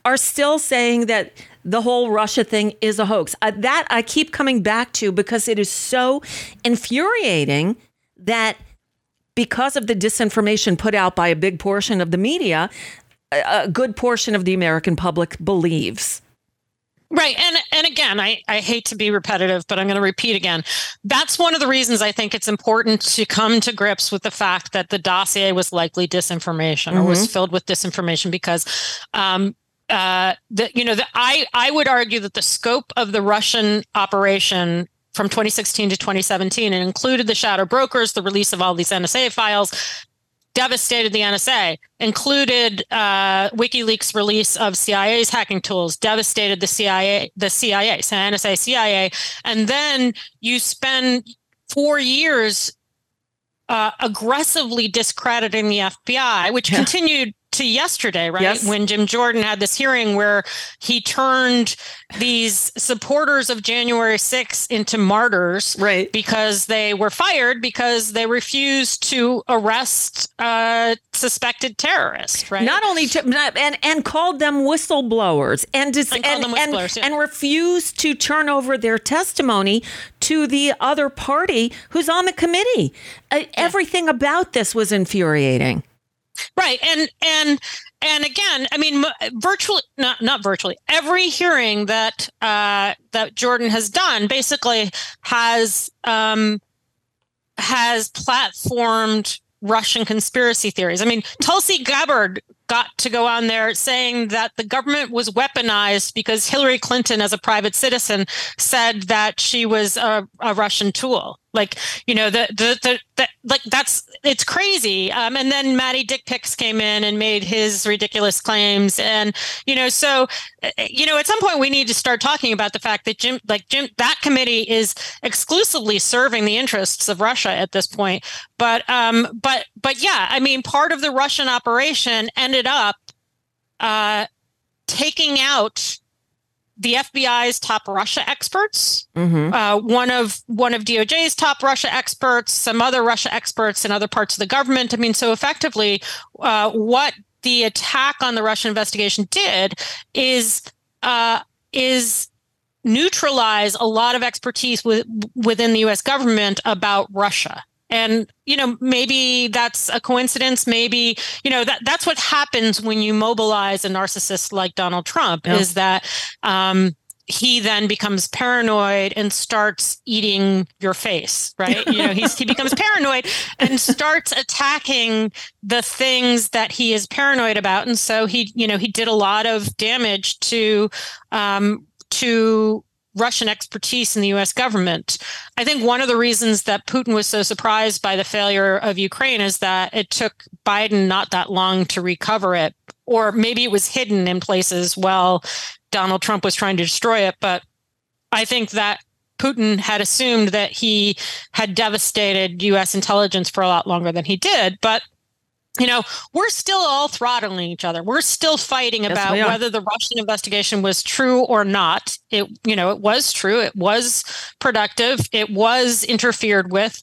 C: are still saying that the whole Russia thing is a hoax. Uh, that I keep coming back to because it is so infuriating that because of the disinformation put out by a big portion of the media, a good portion of the American public believes.
E: Right. And and again, I, I hate to be repetitive, but I'm going to repeat again. That's one of the reasons I think it's important to come to grips with the fact that the dossier was likely disinformation mm-hmm. or was mm-hmm. filled with disinformation because um, uh, the, you know, the, I, I would argue that the scope of the Russian operation from 2016 to 2017 and included the shadow brokers, the release of all these NSA files, devastated the NSA, included uh, WikiLeaks release of CIA's hacking tools, devastated the CIA, the CIA, so NSA, CIA, and then you spend four years uh, aggressively discrediting the FBI, which yeah. continued to yesterday, right?
C: Yes.
E: When Jim Jordan had this hearing where he turned these supporters of January 6th into martyrs,
C: Right.
E: Because they were fired because they refused to arrest uh, suspected terrorists, right?
C: Not only to, not- and and called them whistleblowers and dis,
E: And
C: and
E: them
C: and,
E: yeah.
C: and refused to turn over their testimony to the other party who's on the committee. Uh, Everything about this was infuriating.
E: Right and and and again i mean virtually not not virtually every hearing that uh that jordan has done basically has um has platformed russian conspiracy theories. I mean tulsi gabbard got to go on there saying that the government was weaponized because hillary clinton as a private citizen said that she was a, a russian tool like you know the the, the, the like that's it's crazy. Um, and then maddie dick pics came in and made his ridiculous claims. And you know so uh, you know at some point we need to start talking about the fact that jim like jim that committee is exclusively serving the interests of russia at this point. But um but but yeah i mean part of the russian operation ended up uh taking out the FBI's top Russia experts, uh, one of one of DOJ's top Russia experts, some other Russia experts in other parts of the government. I mean, so effectively, uh, what the attack on the Russian investigation did is uh, is neutralize a lot of expertise with, within the U.S. government about Russia. And you know, maybe that's a coincidence. Maybe you know that that's what happens when you mobilize a narcissist like Donald Trump.
C: Yeah.
E: Is that um, he then becomes paranoid and starts eating your face, right? You know, he's, he becomes paranoid and starts attacking the things that he is paranoid about, and so he, you know, he did a lot of damage to um, to Russian expertise in the US government. I think one of the reasons that Putin was so surprised by the failure of Ukraine is that it took Biden not that long to recover it, or maybe it was hidden in places while Donald Trump was trying to destroy it. But I think that Putin had assumed that he had devastated US intelligence for a lot longer than he did. But you know, we're still all throttling each other. We're still fighting
C: Yes,
E: about whether the Russian investigation was true or not. It, you know, it was true. It was productive. It was interfered with.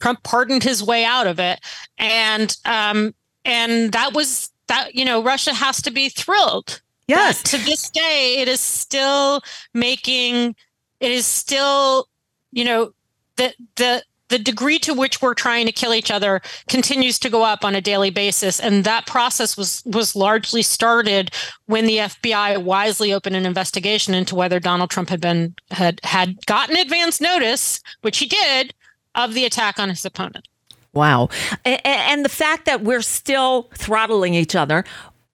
E: Trump pardoned his way out of it, and um, and that was that. You know, Russia has to be thrilled
C: Yes.
E: but to this day it is still making it is still you know the the the degree to which we're trying to kill each other continues to go up on a daily basis and that process was was largely started when the FBI wisely opened an investigation into whether Donald Trump had been had had gotten advance notice which he did of the attack on his opponent
C: Wow. And the fact that we're still throttling each other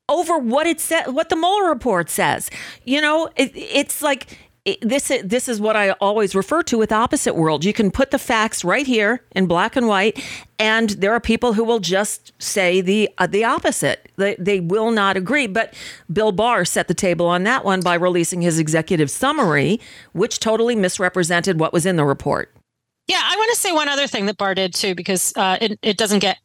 C: over what it said, what the Mueller report says. You know, it, it's like this. This is what I always refer to with opposite world. You can put the facts right here in black and white, and there are people who will just say the uh, the opposite. They, they will not agree. But Bill Barr set the table on that one by releasing his executive summary, which totally misrepresented what was in the report.
E: Yeah, I want to say one other thing that Barr did too, because uh, it, it doesn't get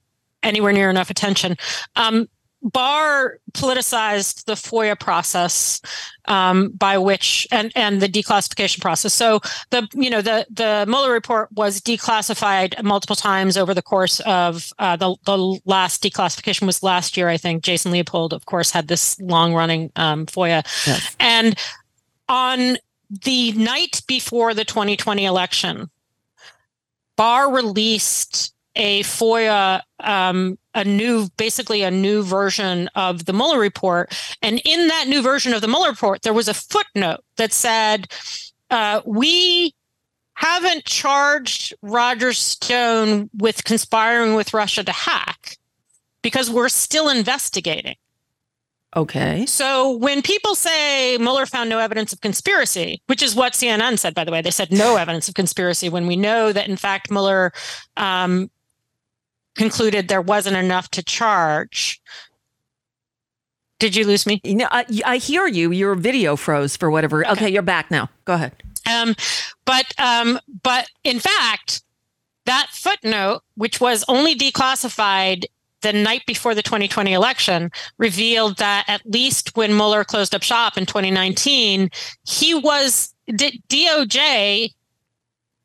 E: anywhere near enough attention. Um, Barr politicized the FOIA process um, by which and and the declassification process. So the you know the the Mueller report was declassified multiple times over the course of uh, the the last declassification was last year. I think Jason Leopold, of course, had this long running um, FOIA,
C: Yes.
E: and on the night before the 2020 election, Barr released a FOIA, um, a new, basically a new version of the Mueller report. And in that new version of the Mueller report, there was a footnote that said, uh, we haven't charged Roger Stone with conspiring with Russia to hack because we're still investigating.
C: Okay.
E: So when people say Mueller found no evidence of conspiracy, which is what CNN said, by the way, they said no evidence of conspiracy when we know that in fact Mueller um, concluded there wasn't enough to charge. Did you lose me?
C: You know, I, I hear you. Your video froze for whatever. Okay, you're back now. Go ahead.
E: Um, but um, but in fact, that footnote, which was only declassified the night before the 2020 election revealed that at least when Mueller closed up shop in 2019, he was DOJ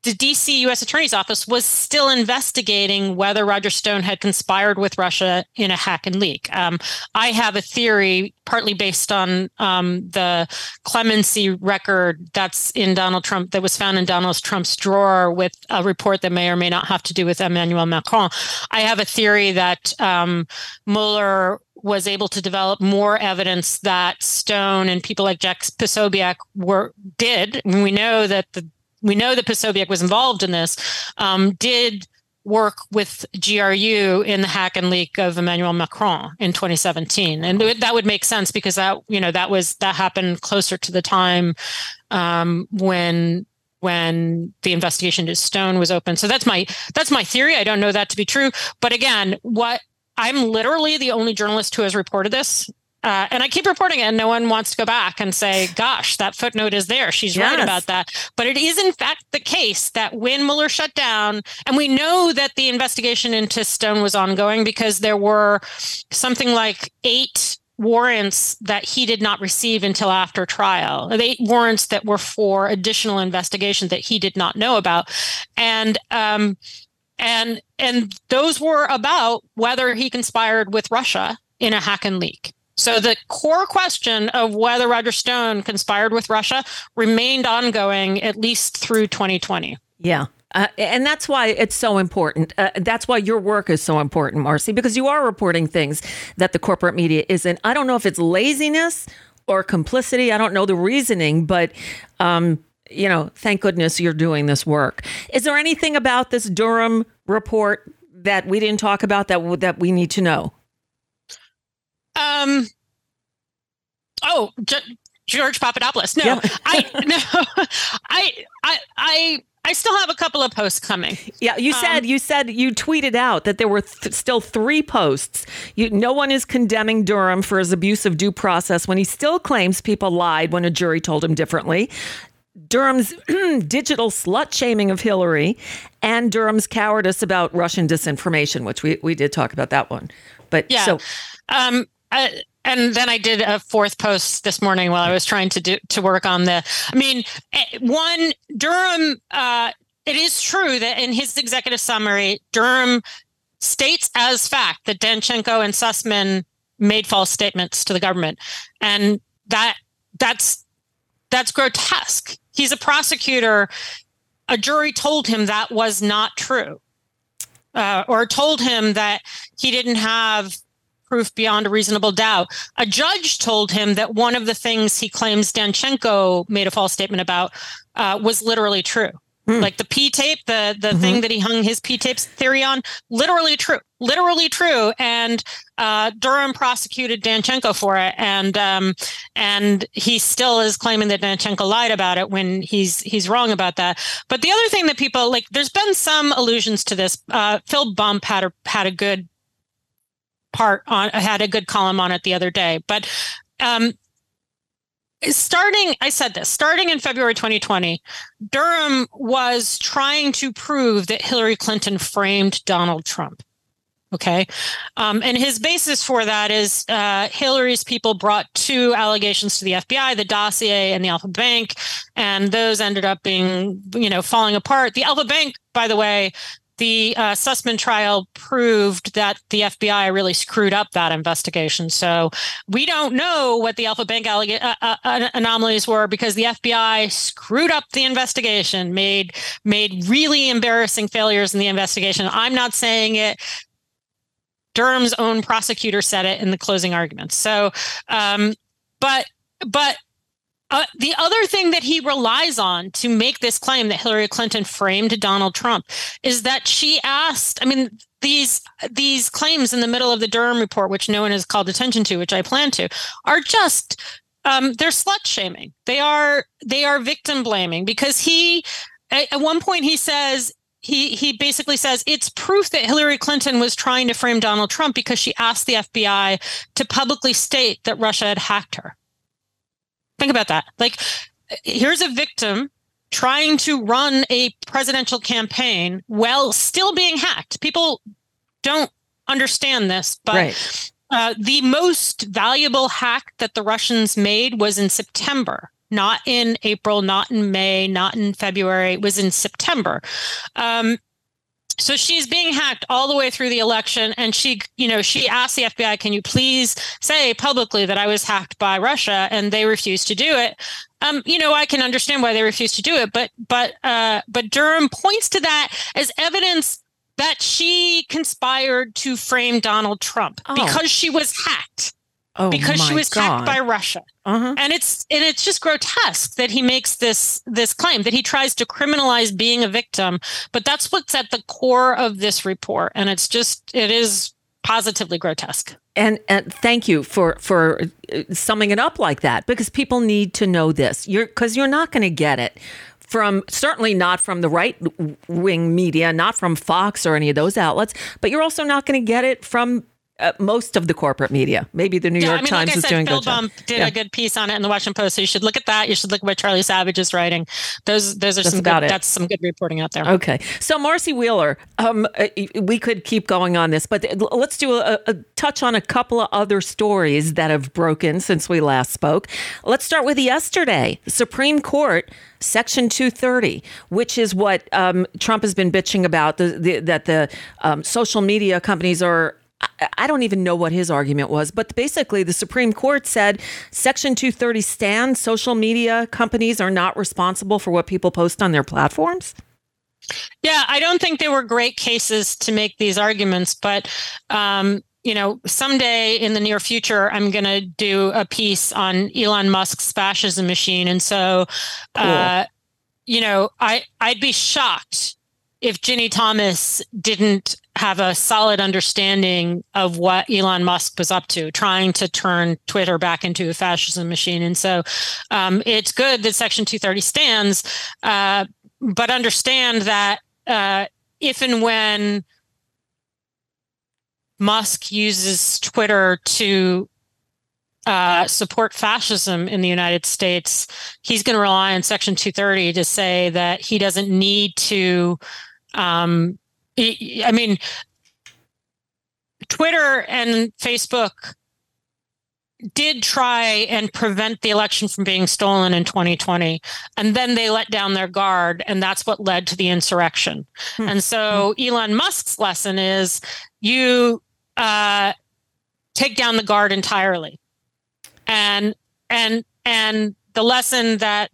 E: the DC U.S. Attorney's Office was still investigating whether Roger Stone had conspired with Russia in a hack and leak. Um, I have a theory, partly based on um, the clemency record that's in Donald Trump, that was found in Donald Trump's drawer with a report that may or may not have to do with Emmanuel Macron. I have a theory that um, Mueller was able to develop more evidence that Stone and people like Jack Posobiec were did. we know that the we know that Posobiec was involved in this, um, did work with GRU in the hack and leak of Emmanuel Macron in 2017, and that would make sense because that you know that was that happened closer to the time um, when when the investigation to Stone was open. So that's my that's my theory. I don't know that to be true, but again, what I'm literally the only journalist who has reported this uh, and I keep reporting it, and no one wants to go back and say, gosh, that footnote is there. She's yes. right about that. But it is, in fact, the case that when Mueller shut down, and we know that the investigation into Stone was ongoing because there were something like eight warrants that he did not receive until after trial, eight warrants that were for additional investigation that he did not know about. And, um, and and those were about whether he conspired with Russia in a hack and leak. So the core question of whether Roger Stone conspired with Russia remained ongoing at least through 2020.
C: Yeah. Uh, and that's why it's so important. Uh, that's why your work is so important, Marcy, because you are reporting things that the corporate media isn't. I don't know if it's laziness or complicity. I don't know the reasoning, but um, you know, thank goodness you're doing this work. Is there anything about this Durham report that we didn't talk about that that we need to know?
E: Um. Oh, J- George Papadopoulos. No, yeah. I no, I I I. I still have a couple of posts coming.
C: Yeah, you said um, you said you tweeted out that there were th- still three posts. You, no one is condemning Durham for his abuse of due process when he still claims people lied when a jury told him differently. Durham's digital slut shaming of Hillary and Durham's cowardice about Russian disinformation, which we, we did talk about that one. But
E: yeah.
C: so
E: um, and then I did a fourth post this morning while I was trying to do to work on the. I mean, eh, one Durham. Uh, it is true that in his executive summary, Durham states as fact that Danchenko and Sussmann made false statements to the government, and that that's that's grotesque. He's a prosecutor. A jury told him that was not true, uh, or told him that he didn't have proof beyond a reasonable doubt. A judge told him that one of the things he claims Danchenko made a false statement about uh, was literally true. Hmm. Like the P tape, the the mm-hmm. thing that he hung his P tapes theory on, literally true, literally true. And uh, Durham prosecuted Danchenko for it, and um, and he still is claiming that Danchenko lied about it when he's he's wrong about that. But the other thing that people like, there's been some allusions to this. Uh, Phil Bump had a had a good part on I had a good column on it the other day but um, starting i said this starting in february 2020 durham was trying to prove that hillary clinton framed donald trump okay? Um, and his basis for that is uh, hillary's people brought two allegations to the fbi the dossier and the alpha bank and those ended up being you know falling apart. The alpha bank by the way the uh, Sussmann trial proved that the FBI really screwed up that investigation. So we don't know what the Alpha Bank alleg- uh, uh, anomalies were because the FBI screwed up the investigation, made made really embarrassing failures in the investigation. I'm not saying it. Durham's own prosecutor said it in the closing arguments. So, um, but but uh, the other thing that he relies on to make this claim that Hillary Clinton framed Donald Trump is that she asked. I mean, these these claims in the middle of the Durham report, which no one has called attention to, which I plan to, are just um, they're slut shaming. They are they are victim blaming because he at, at one point he says he he basically says it's proof that Hillary Clinton was trying to frame Donald Trump because she asked the FBI to publicly state that Russia had hacked her. Think about that. Like, here's a victim trying to run a presidential campaign while still being hacked. People don't understand this, but
C: Right.
E: uh, the most valuable hack that the Russians made was in September, not in April, not in May, not in February. It was in September. Um, so she's being hacked all the way through the election, and she, you know, she asked the FBI, "Can you please say publicly that I was hacked by Russia?" And they refused to do it. Um, you know, I can understand why they refused to do it, but but uh, but Durham points to that as evidence that she conspired to frame Donald Trump
C: Oh.
E: because she was hacked
C: Oh,
E: because she was
C: God.
E: hacked by Russia.
C: Uh-huh.
E: And it's and it's just grotesque that he makes this this claim that he tries to criminalize being a victim, but that's what's at the core of this report and it's just it is positively grotesque.
C: And, and thank you for for uh, summing it up like that because people need to know this. You're because you're not going to get it from certainly not from the right wing media, not from Fox or any of those outlets, but you're also not going to get it from uh, most of the corporate media. Maybe the New
E: Yeah,
C: York
E: I mean,
C: Times
E: like
C: is
E: said,
C: doing
E: Bill
C: good job.
E: Bump did
C: Yeah.
E: a good piece on it in the Washington Post. So you should look at that. You should look at what Charlie Savage is writing. Those those are
C: That's
E: some good,
C: it.
E: that's some good reporting out there.
C: Okay. So, Marcy Wheeler, um, uh, we could keep going on this, but let's do a, a touch on a couple of other stories that have broken since we last spoke. Let's start with yesterday. Supreme Court, Section 230, which is what um, Trump has been bitching about, the, the, that the um, social media companies are. I- don't even know what his argument was, but basically, the Supreme Court said Section 230 stands. Social media companies are not responsible for what people post on their platforms.
E: Yeah, I don't think they were great cases to make these arguments, but um, you know, someday in the near future, I'm going to do a piece on Elon Musk's fascism machine, and so, uh, you know, I I'd be shocked if Ginny Thomas didn't have a solid understanding of what Elon Musk was up to, trying to turn Twitter back into a fascism machine. And so um, it's good that Section 230 stands, uh, but understand that uh, if and when Musk uses Twitter to uh, support fascism in the United States, he's going to rely on Section 230 to say that he doesn't need to. Um, I I mean, Twitter and Facebook did try and prevent the election from being stolen in 2020 and then they let down their guard and that's what led to the insurrection. And so elon musk's lesson is you uh, take down the guard entirely. And and and the lesson that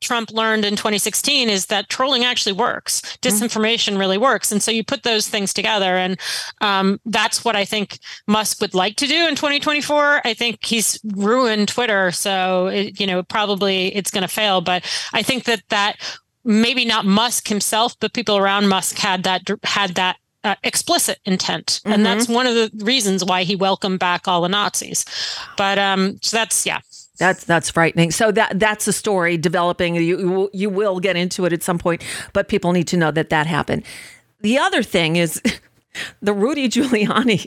E: Trump learned in 2016 is that trolling actually works. Disinformation really works, and so you put those things together, and um, that's what I think Musk would like to do in 2024. I think he's ruined Twitter, so it, you know probably it's going to fail. But I think that that maybe not Musk himself, but people around Musk had that had that uh, explicit intent, and that's one of the reasons why he welcomed back all the Nazis. But um, so that's yeah.
C: That's that's frightening. So that that's a story developing. You you will- get into it at some point, but people need to know that that happened. The other thing is the Rudy Giuliani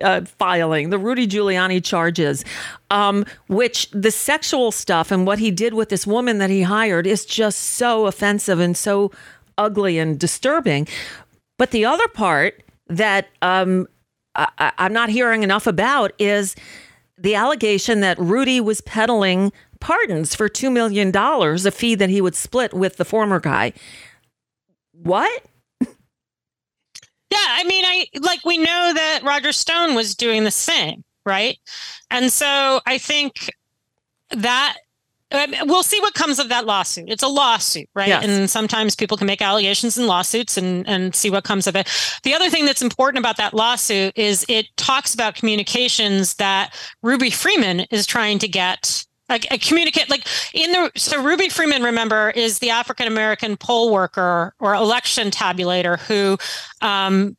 C: uh, filing, the Rudy Giuliani charges, um, which the sexual stuff and what he did with this woman that he hired is just so offensive and so ugly and disturbing. But the other part that um, I, I'm not hearing enough about is the allegation that Rudy was peddling pardons for $2 million, a fee that he would split with the former guy. What?
E: Yeah, I mean, I like we know that Roger Stone was doing the same, right? And so I think that we'll see what comes of that lawsuit. It's a lawsuit, right?
C: Yes.
E: And sometimes people can make allegations in lawsuits and and see what comes of it. The other thing that's important about that lawsuit is it talks about communications that Ruby Freeman is trying to get like a communicate like in the so Ruby Freeman remember is the African American poll worker or election tabulator who um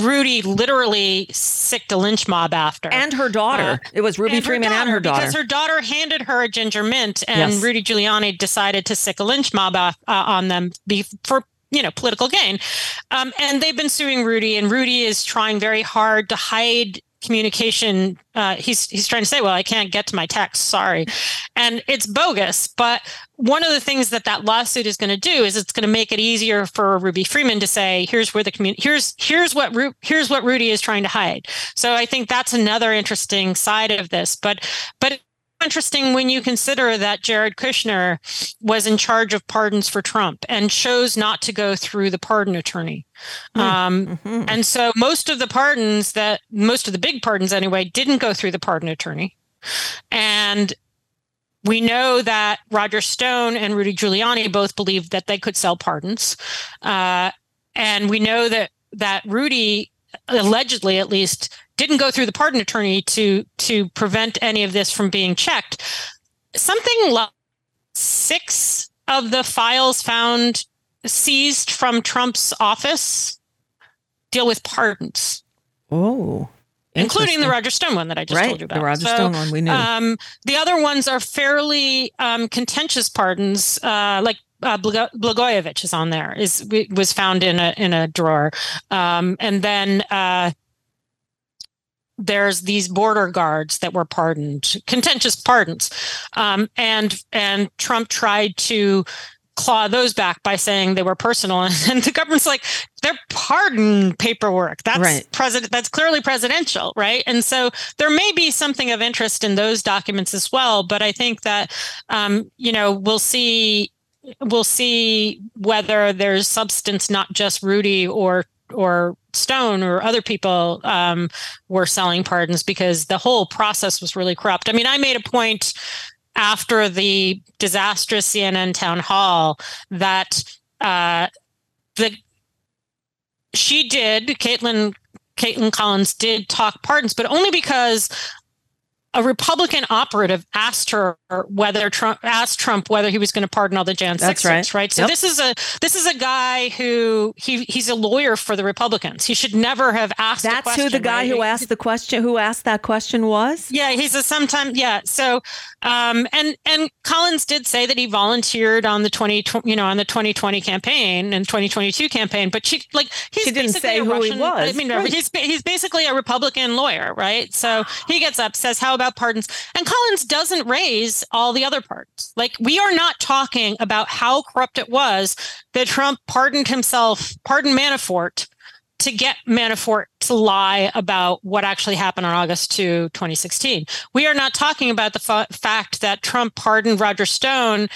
E: Rudy literally sicked a lynch mob after
C: And her daughter. it was Ruby
E: Uh, and
C: Freeman and her daughter.
E: Because her daughter handed her a ginger mint, and
C: Yes.
E: Rudy Giuliani decided to sick a lynch mob off, uh, on them be, for you know political gain. Um, and they've been suing Rudy, and Rudy is trying very hard to hide communication uh, he's he's trying to say well i can't get to my text sorry. And it's bogus but one of the things that that lawsuit is going to do is it's going to make it easier for ruby freeman to say here's where the community here's here's what Ru- here's what rudy is trying to hide. So i think that's another interesting side of this but but interesting when you consider that Jared Kushner was in charge of pardons for Trump and chose not to go through the pardon attorney. Mm-hmm. Um, mm-hmm. And so most of the pardons that, most of the big pardons anyway, didn't go through the pardon attorney. And we know that Roger Stone and Rudy Giuliani both believed that they could sell pardons. Uh, and we know that that Rudy allegedly at least didn't go through the pardon attorney to to prevent any of this from being checked. Something like six of the files found seized from Trump's office deal with pardons.
C: Oh.
E: Including the Roger Stone one that I just
C: right,
E: told you about.
C: The Roger so, Stone one we knew.
E: Um, the other ones are fairly um, contentious pardons, uh, like uh, Blagojevich is on there. Is was found in a in a drawer, um, and then uh, there's these border guards that were pardoned, contentious pardons, um, and and Trump tried to claw those back by saying they were personal, and the government's like they're pardon paperwork. That's right. president. That's clearly presidential, right? And so there may be something of interest in those documents as well. But I think that um, you know we'll see we'll see whether there's substance, not just Rudy or or Stone or other people um, were selling pardons because the whole process was really corrupt. I mean, I made a point after the disastrous CNN town hall that uh, the she did Kaitlan Kaitlan Collins did talk pardons, but only because a Republican operative asked her whether Trump asked Trump whether he was going to pardon all the Jan
C: That's right.
E: right? So yep. this is a this is a guy who he he's a lawyer for the Republicans. He should never have asked.
C: That's
E: question,
C: who the guy
E: right?
C: who asked the question who asked that question was.
E: Yeah, he's a sometime yeah. So um and and Collins did say that he volunteered on the twenty you know on the twenty twenty campaign and twenty twenty two campaign, but she like
C: he's she didn't say who
E: Russian,
C: he was.
E: I mean, right. he's he's basically a Republican lawyer, right? So he gets up, says how about pardons? And Collins doesn't raise all the other parts. Like we are not talking about how corrupt it was that Trump pardoned himself, pardoned Manafort to get Manafort to lie about what actually happened on August 2, 2016. We are not talking about the fact that Trump pardoned Roger Stone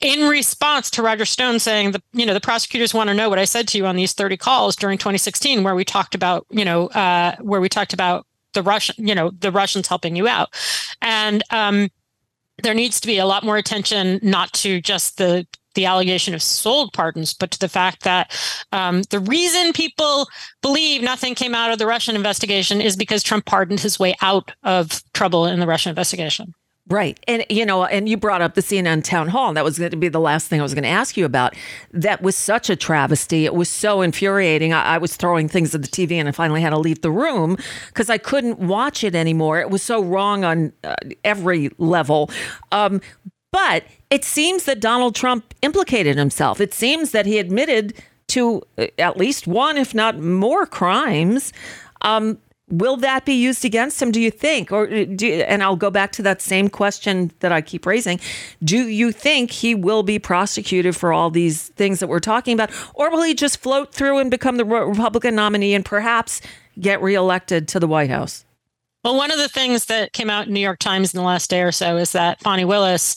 E: in response to Roger Stone saying the you know the prosecutors want to know what I said to you on these 30 calls during 2016 where we talked about you know uh, where we talked about the Russian, you know, the Russians helping you out. And um, there needs to be a lot more attention, not to just the the allegation of sold pardons, but to the fact that um, the reason people believe nothing came out of the Russian investigation is because Trump pardoned his way out of trouble in the Russian investigation.
C: Right. And, you know, and you brought up the CNN town hall. And that was going to be the last thing I was going to ask you about. That was such a travesty. It was so infuriating. I, I was throwing things at the TV and I finally had to leave the room because I couldn't watch it anymore. It was so wrong on uh, every level. Um, but it seems that Donald Trump implicated himself. It seems that he admitted to uh, at least one, if not more, crimes. Um, Will that be used against him, do you think? Or uh, do, and I'll go back to that same question that I keep raising. Do you think he will be prosecuted for all these things that we're talking about? Or will he just float through and become the Republican nominee and perhaps get reelected to the White House?
E: Well, one of the things that came out in New York Times in the last day or so is that Fani Willis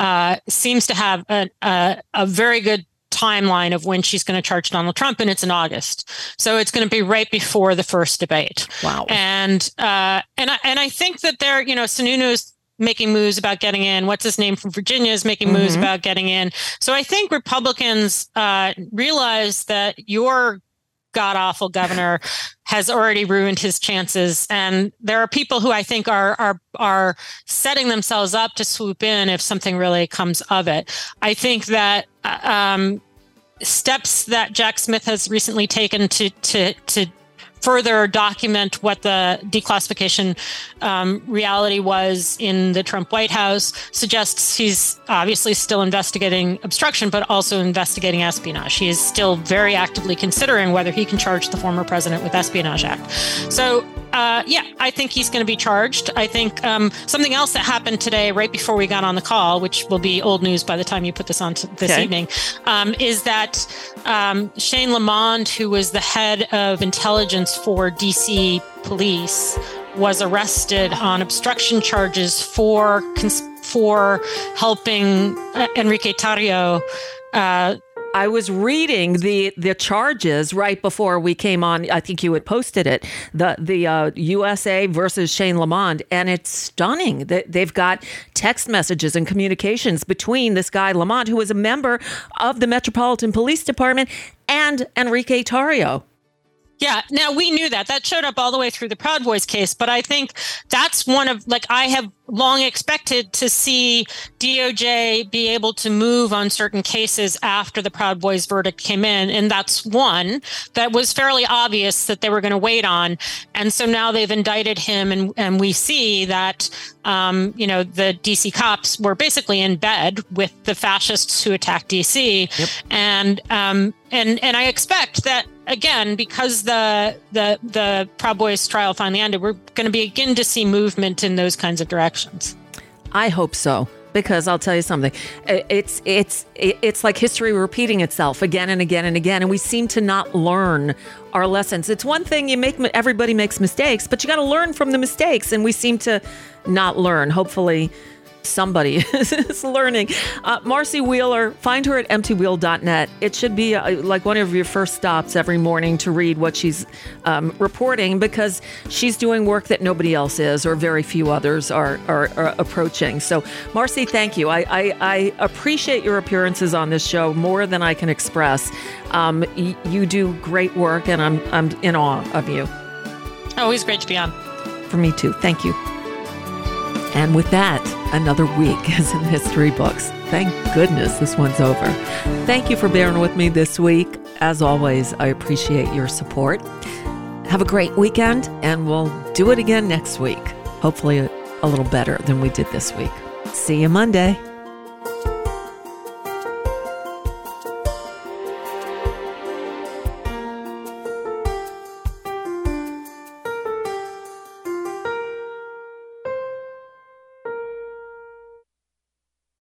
E: uh, seems to have a, a, a very good timeline of when she's going to charge Donald Trump, and it's in August. So it's going to be right before the first debate.
C: Wow.
E: And uh, and I, and I think that they're you know Sununu's making moves about getting in. What's his name from Virginia is making moves mm-hmm. about getting in. So I think Republicans uh, realize that your god awful governor has already ruined his chances and there are people who i think are are are setting themselves up to swoop in if something really comes of it i think that um, steps that jack smith has recently taken to to to further document what the declassification um, reality was in the Trump White House suggests he's obviously still investigating obstruction, but also investigating espionage. He is still very actively considering whether he can charge the former president with Espionage Act. So uh, yeah, I think he's going to be charged. I think um, something else that happened today, right before we got on the call, which will be old news by the time you put this on this okay. evening, um, is that um, Shane Lamond, who was the head of intelligence for DC police, was arrested on obstruction charges for for helping uh, Enrique Tarrio. Uh,
C: I was reading the the charges right before we came on. I think you had posted it. The the uh, USA versus Shane Lamond, and it's stunning. that They've got text messages and communications between this guy Lamond, who was a member of the Metropolitan Police Department, and Enrique Tarrio.
E: Yeah. Now we knew that. That showed up all the way through the Proud Boys case. But I think that's one of, like, I have long expected to see DOJ be able to move on certain cases after the Proud Boys verdict came in. And that's one that was fairly obvious that they were going to wait on. And so now they've indicted him. And, and we see that, um, you know, the DC cops were basically in bed with the fascists who attacked DC. Yep. And, um, and, and I expect that again, because the the the Proud Boys trial finally ended, we're going to begin to see movement in those kinds of directions.
C: I hope so because I'll tell you something. It's it's it's like history repeating itself again and again and again, and we seem to not learn our lessons. It's one thing you make everybody makes mistakes, but you got to learn from the mistakes, and we seem to not learn. Hopefully somebody is learning. Uh, Marcy Wheeler, find her at emptywheel.net. It should be uh, like one of your first stops every morning to read what she's um, reporting because she's doing work that nobody else is or very few others are, are, are approaching. So, Marcy, thank you. I, I, I, appreciate your appearances on this show more than I can express. Um, y- you do great work, and I'm, I'm in awe of you.
E: Always great to be on.
C: For me, too. Thank you. And with that, another week is in history books. Thank goodness this one's over. Thank you for bearing with me this week. As always, I appreciate your support. Have a great weekend, and we'll do it again next week. Hopefully, a little better than we did this week. See you Monday.